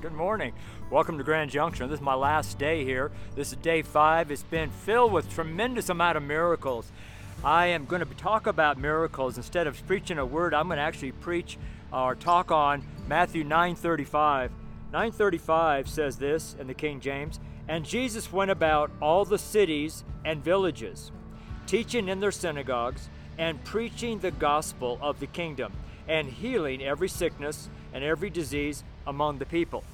Good morning. Welcome to Grand Junction. This is my last day here. This is day five. It's been filled with tremendous amount of miracles. I am going to talk about miracles instead of preaching a word. I'm going to actually preach or talk on Matthew 9:35. 9:35 says this in the King James, and Jesus went about all the cities and villages, teaching in their synagogues and preaching the gospel of the kingdom and healing every sickness and every disease among the people.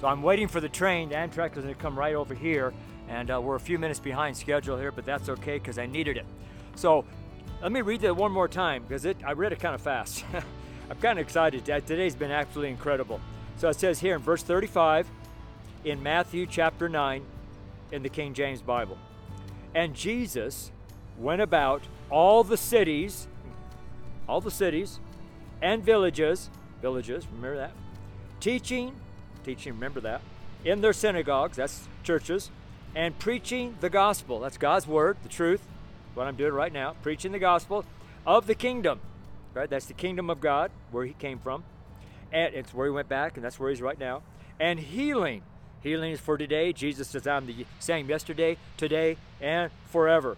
So I'm waiting for the train. The Amtrak is going to come right over here, and uh, we're a few minutes behind schedule here, but that's okay because I needed it. So let me read that one more time because I read it kind of fast. I'm kind of excited. Today's been absolutely incredible. So it says here in verse 35 in Matthew chapter 9 in the King James Bible. And Jesus went about all the cities, all the cities and villages, villages, remember that, teaching, teaching, remember that, in their synagogues, that's churches, and preaching the gospel. That's God's word, the truth, what I'm doing right now, preaching the gospel of the kingdom. Right? That's the kingdom of God, where he came from. And it's where he went back, and that's where he's right now. And healing. Healing is for today. Jesus says, I'm the same yesterday, today, and forever.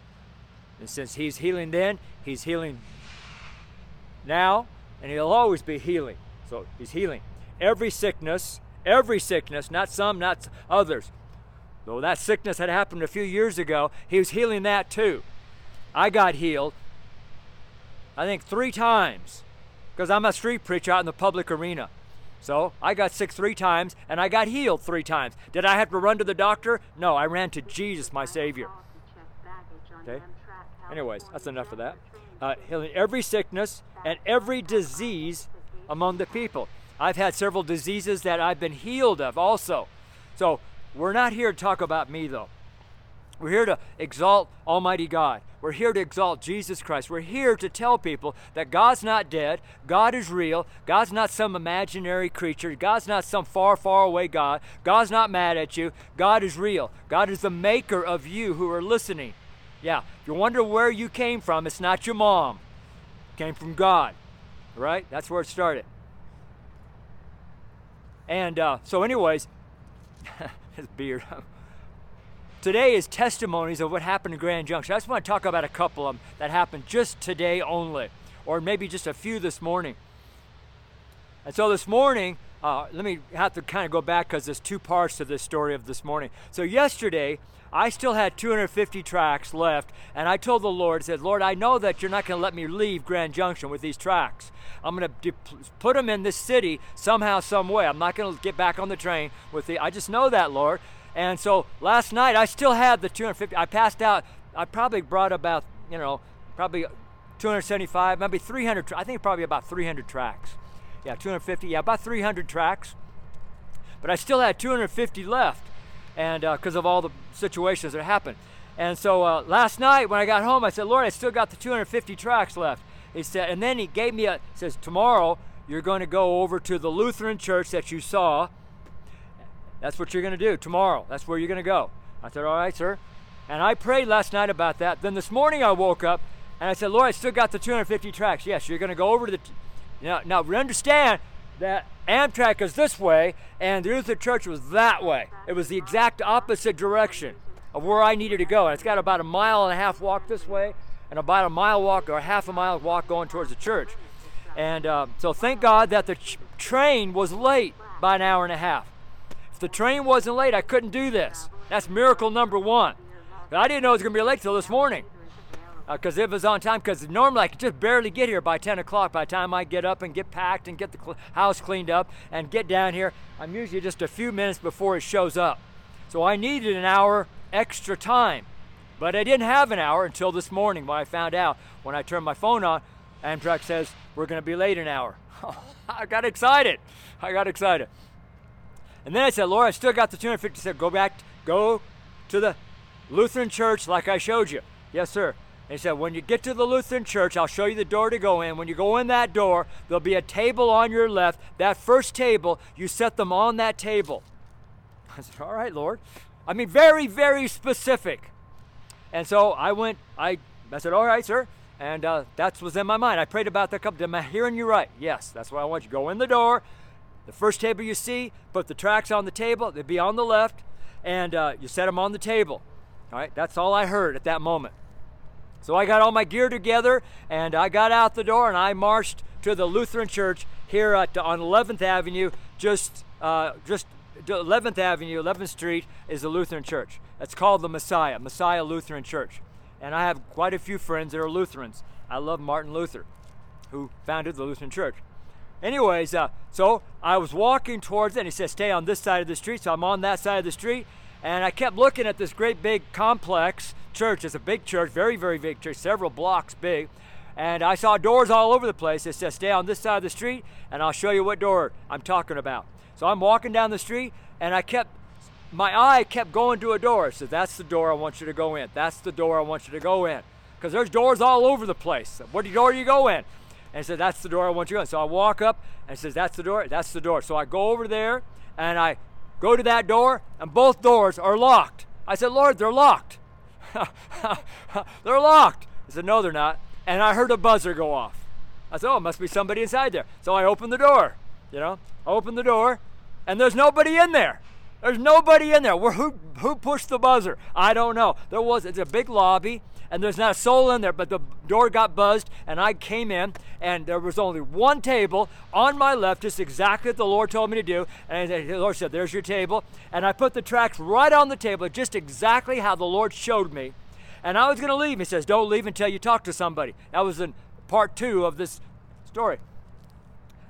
And since he's healing then, he's healing now, and he'll always be healing. So he's healing every sickness, every sickness, not some, not others. Though that sickness had happened a few years ago, he was healing that too. I got healed, I think, three times because I'm a street preacher out in the public arena. So I got sick three times and I got healed three times. Did I have to run to the doctor? No, I ran to Jesus, my Savior. Okay? Anyways, that's enough of that. Uh, healing every sickness and every disease among the people. I've had several diseases that I've been healed of also. So we're not here to talk about me though. We're here to exalt Almighty God. We're here to exalt Jesus Christ. We're here to tell people that God's not dead. God is real. God's not some imaginary creature. God's not some far, far away God. God's not mad at you. God is real. God is the maker of you who are listening. Yeah, if you wonder where you came from, it's not your mom. It came from God. Right? That's where it started. And uh, so, anyways, his beard. today is testimonies of what happened in Grand Junction. I just want to talk about a couple of them that happened just today only, or maybe just a few this morning. And so this morning, uh, let me have to kind of go back because there's two parts to this story of this morning. So yesterday, I still had 250 tracks left, and I told the Lord, said, Lord, I know that you're not going to let me leave Grand Junction with these tracks. I'm going to put them in this city somehow, some way. I'm not going to get back on the train with the. I just know that, Lord. And so last night I still had the 250. I passed out. I probably brought about, you know, probably 275, maybe 300. I think probably about 300 tracks. Yeah, 250. Yeah, about 300 tracks. But I still had 250 left, and because uh, of all the situations that happened. And so uh, last night when I got home, I said, Lord, I still got the 250 tracks left. He said, and then he gave me a says tomorrow you're going to go over to the Lutheran church that you saw. That's what you're going to do tomorrow. That's where you're going to go. I said, all right, sir. And I prayed last night about that. Then this morning I woke up and I said, Lord, I still got the 250 tracks. Yes, you're going to go over to the. T- now, we understand that Amtrak is this way and the Lutheran church was that way. It was the exact opposite direction of where I needed to go. And it's got about a mile and a half walk this way and about a mile walk or half a mile walk going towards the church. And uh, so thank God that the ch- train was late by an hour and a half. If the train wasn't late, I couldn't do this. That's miracle number one. I didn't know it was going to be late till this morning because uh, it was on time. Because normally I could just barely get here by 10 o'clock. By the time I get up and get packed and get the cl- house cleaned up and get down here, I'm usually just a few minutes before it shows up. So I needed an hour extra time. But I didn't have an hour until this morning when I found out when I turned my phone on, Amtrak says we're going to be late an hour. I got excited. I got excited. And then I said, Lord, I still got the 250. Said, go back, go to the Lutheran church like I showed you. Yes, sir. He said, when you get to the Lutheran church, I'll show you the door to go in. When you go in that door, there'll be a table on your left. That first table, you set them on that table. I said, all right, Lord. I mean, very, very specific. And so I went, I, I said, all right, sir. And uh, that was in my mind. I prayed about that couple. Am I hearing you right? Yes, that's what I want you. Go in the door, The first table you see, put the tracks on the table. They'd be on the left, and uh, you set them on the table. All right, that's all I heard at that moment. So I got all my gear together, and I got out the door, and I marched to the Lutheran Church here at, on 11th Avenue, just uh, just 11th Avenue, 11th Street is the Lutheran Church. It's called the Messiah, Messiah Lutheran Church. And I have quite a few friends that are Lutherans. I love Martin Luther, who founded the Lutheran Church. Anyways, uh, so I was walking towards it, and he said, Stay on this side of the street. So I'm on that side of the street, and I kept looking at this great big complex church. It's a big church, very, very big church, several blocks big. And I saw doors all over the place. It says, Stay on this side of the street, and I'll show you what door I'm talking about. So I'm walking down the street, and I kept my eye kept going to a door. So that's the door I want you to go in. That's the door I want you to go in. Because there's doors all over the place. What door do you go in? And said, That's the door I want you in. So I walk up and says, That's the door, that's the door. So I go over there and I go to that door, and both doors are locked. I said, Lord, they're locked. they're locked. He said, No, they're not. And I heard a buzzer go off. I said, Oh, it must be somebody inside there. So I opened the door. You know, I opened the door, and there's nobody in there. There's nobody in there. Who, who pushed the buzzer? I don't know. There was, it's a big lobby and there's not a soul in there, but the door got buzzed and I came in and there was only one table on my left, just exactly what the Lord told me to do. And the Lord said, There's your table. And I put the tracks right on the table, just exactly how the Lord showed me. And I was going to leave. He says, Don't leave until you talk to somebody. That was in part two of this story.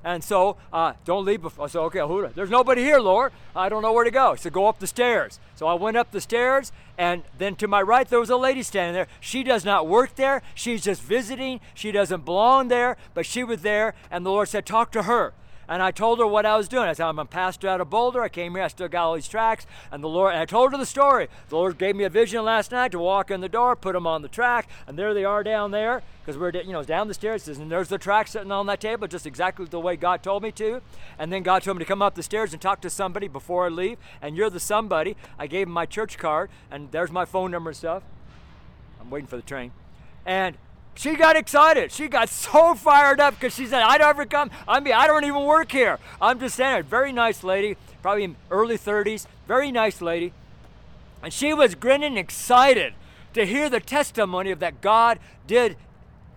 And so, uh, don't leave before. I said, okay, who, there's nobody here, Lord. I don't know where to go. So go up the stairs. So I went up the stairs, and then to my right, there was a lady standing there. She does not work there. She's just visiting. She doesn't belong there, but she was there, and the Lord said, talk to her. And I told her what I was doing. I said, I'm a pastor out of Boulder. I came here. I still got all these tracks. And the Lord, and I told her the story. The Lord gave me a vision last night to walk in the door, put them on the track, and there they are down there because we're, you know, down the stairs. And there's the track sitting on that table, just exactly the way God told me to. And then God told me to come up the stairs and talk to somebody before I leave. And you're the somebody. I gave him my church card, and there's my phone number and stuff. I'm waiting for the train. And she got excited. She got so fired up because she said, I don't ever come. I mean, I don't even work here. I'm just saying, a very nice lady, probably in early 30s, very nice lady. And she was grinning excited to hear the testimony of that God did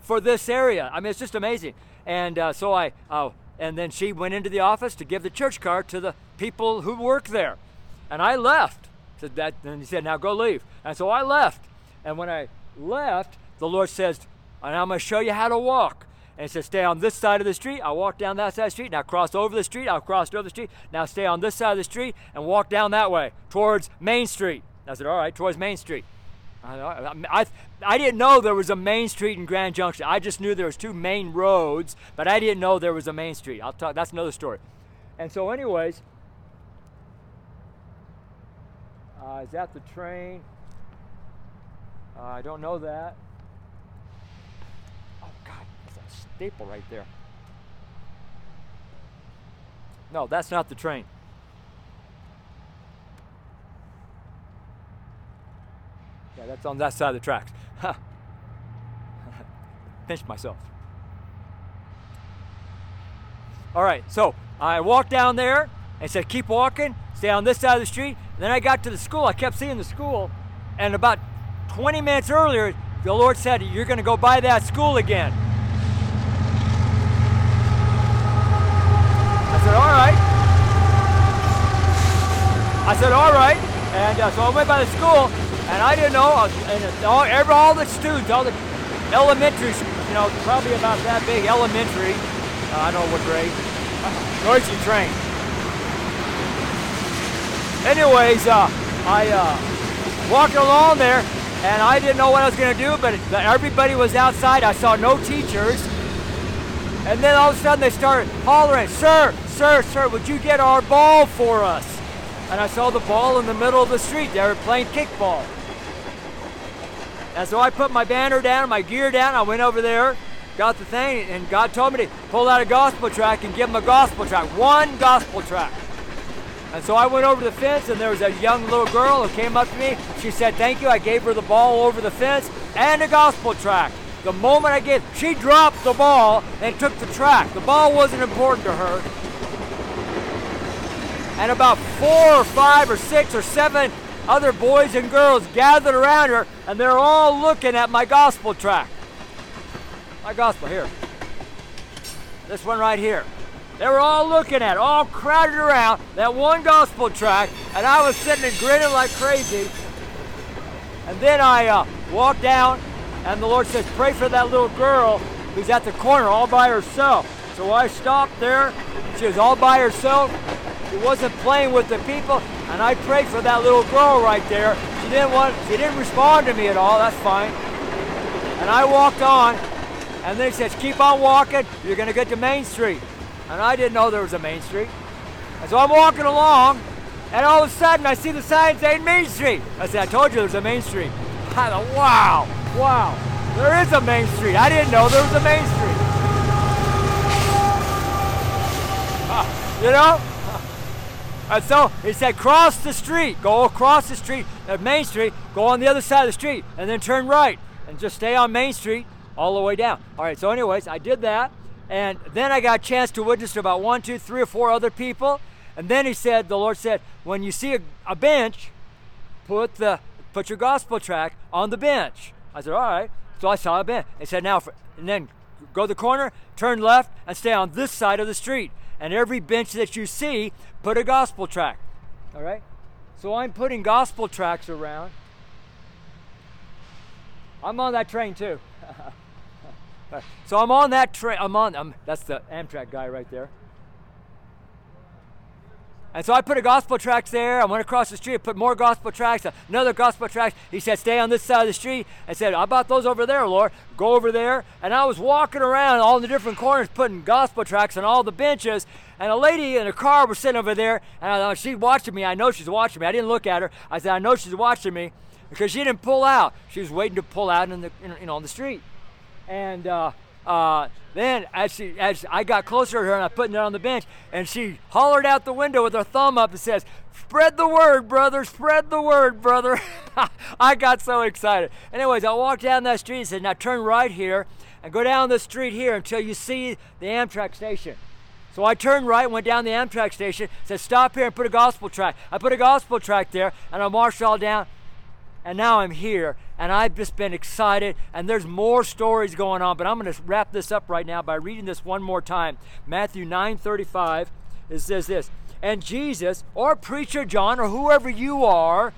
for this area. I mean, it's just amazing. And uh, so I, uh, and then she went into the office to give the church card to the people who work there. And I left. So that, and he said, now go leave. And so I left. And when I left, the Lord says, and I'm going to show you how to walk. And it says, stay on this side of the street. I'll walk down that side of the street. Now cross over the street. I'll cross over the street. Now stay on this side of the street and walk down that way towards Main Street. I said, all right, towards Main Street. I, I, I didn't know there was a main street in Grand Junction. I just knew there was two main roads, but I didn't know there was a main street. I'll talk. That's another story. And so, anyways, uh, is that the train? Uh, I don't know that staple right there. No, that's not the train. Yeah, that's on that side of the tracks. Pinched myself. All right, so I walked down there and said, keep walking, stay on this side of the street. And then I got to the school. I kept seeing the school. And about 20 minutes earlier, the Lord said, You're going to go by that school again. Said, all right. I said, all right. And uh, so I went by the school, and I didn't know, uh, and all, every, all the students, all the elementary, you know, probably about that big elementary, uh, I don't know what grade, noisy train. Anyways, uh, I uh, walked along there, and I didn't know what I was going to do, but everybody was outside. I saw no teachers. And then all of a sudden they started hollering, Sir, sir, sir, would you get our ball for us? And I saw the ball in the middle of the street. They were playing kickball. And so I put my banner down, my gear down. I went over there, got the thing, and God told me to pull out a gospel track and give them a gospel track. One gospel track. And so I went over the fence, and there was a young little girl who came up to me. She said, Thank you. I gave her the ball over the fence and a gospel track. The moment I gave, she dropped the ball and took the track. The ball wasn't important to her. And about four or five or six or seven other boys and girls gathered around her, and they're all looking at my gospel track. My gospel here. This one right here. They were all looking at all crowded around that one gospel track, and I was sitting and grinning like crazy. And then I uh, walked down, and the Lord says, Pray for that little girl who's at the corner all by herself. So I stopped there. She was all by herself. She wasn't playing with the people, and I prayed for that little girl right there. She didn't want, she didn't respond to me at all. That's fine. And I walked on, and then he says, "Keep on walking. You're going to get to Main Street." And I didn't know there was a Main Street. And so I'm walking along, and all of a sudden I see the sign saying Main Street. I said, "I told you there's a Main Street." I thought, "Wow, wow, there is a Main Street. I didn't know there was a Main Street." You know? And so he said, cross the street, go across the street, at Main Street, go on the other side of the street, and then turn right, and just stay on Main Street all the way down. All right, so, anyways, I did that, and then I got a chance to witness to about one, two, three, or four other people. And then he said, the Lord said, when you see a, a bench, put the put your gospel track on the bench. I said, all right. So I saw a bench. He said, now, for, and then go the corner, turn left, and stay on this side of the street and every bench that you see, put a gospel track. All right? So I'm putting gospel tracks around. I'm on that train too. so I'm on that train. I'm on. I'm, that's the Amtrak guy right there. And so I put a gospel tract there. I went across the street, put more gospel tracts, another gospel tract. He said, Stay on this side of the street. I said, How about those over there, Lord? Go over there. And I was walking around all the different corners putting gospel tracts on all the benches. And a lady in a car was sitting over there, and I, she's watching me. I know she's watching me. I didn't look at her. I said, I know she's watching me because she didn't pull out. She was waiting to pull out in the, in, on the street. And, uh, uh, then as she as I got closer to her and I put it on the bench, and she hollered out the window with her thumb up and says, "Spread the word, brother! Spread the word, brother!" I got so excited. Anyways, I walked down that street and said, "Now turn right here and go down the street here until you see the Amtrak station." So I turned right, went down the Amtrak station, said, "Stop here and put a gospel track." I put a gospel track there, and I marched all down and now I'm here and I've just been excited and there's more stories going on but I'm going to wrap this up right now by reading this one more time. Matthew 9:35 it says this and Jesus or preacher John or whoever you are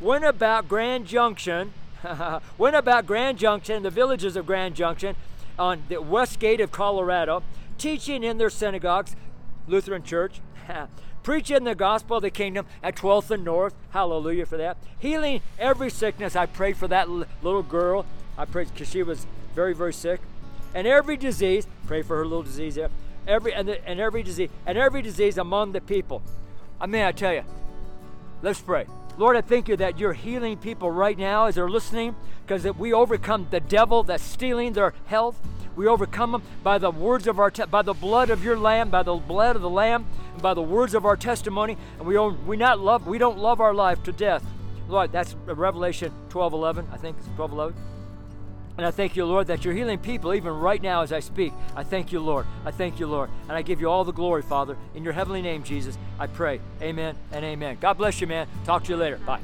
went about Grand Junction went about Grand Junction the villages of Grand Junction on the west gate of Colorado teaching in their synagogues Lutheran church preaching the gospel of the kingdom at 12th and North. Hallelujah for that. Healing every sickness. I prayed for that little girl. I prayed because she was very, very sick. And every disease. Pray for her little disease there. Every and, the, and every disease and every disease among the people. I mean, I tell you. Let's pray. Lord, I thank you that you're healing people right now as they're listening because we overcome the devil that's stealing their health. We overcome them by the words of our te- by the blood of your lamb, by the blood of the lamb, and by the words of our testimony. And we we not love we don't love our life to death. Lord, that's Revelation 12:11. I think it's 12:11. And I thank you, Lord, that you're healing people even right now as I speak. I thank you, Lord. I thank you, Lord. And I give you all the glory, Father. In your heavenly name, Jesus, I pray. Amen and amen. God bless you, man. Talk to you later. Bye.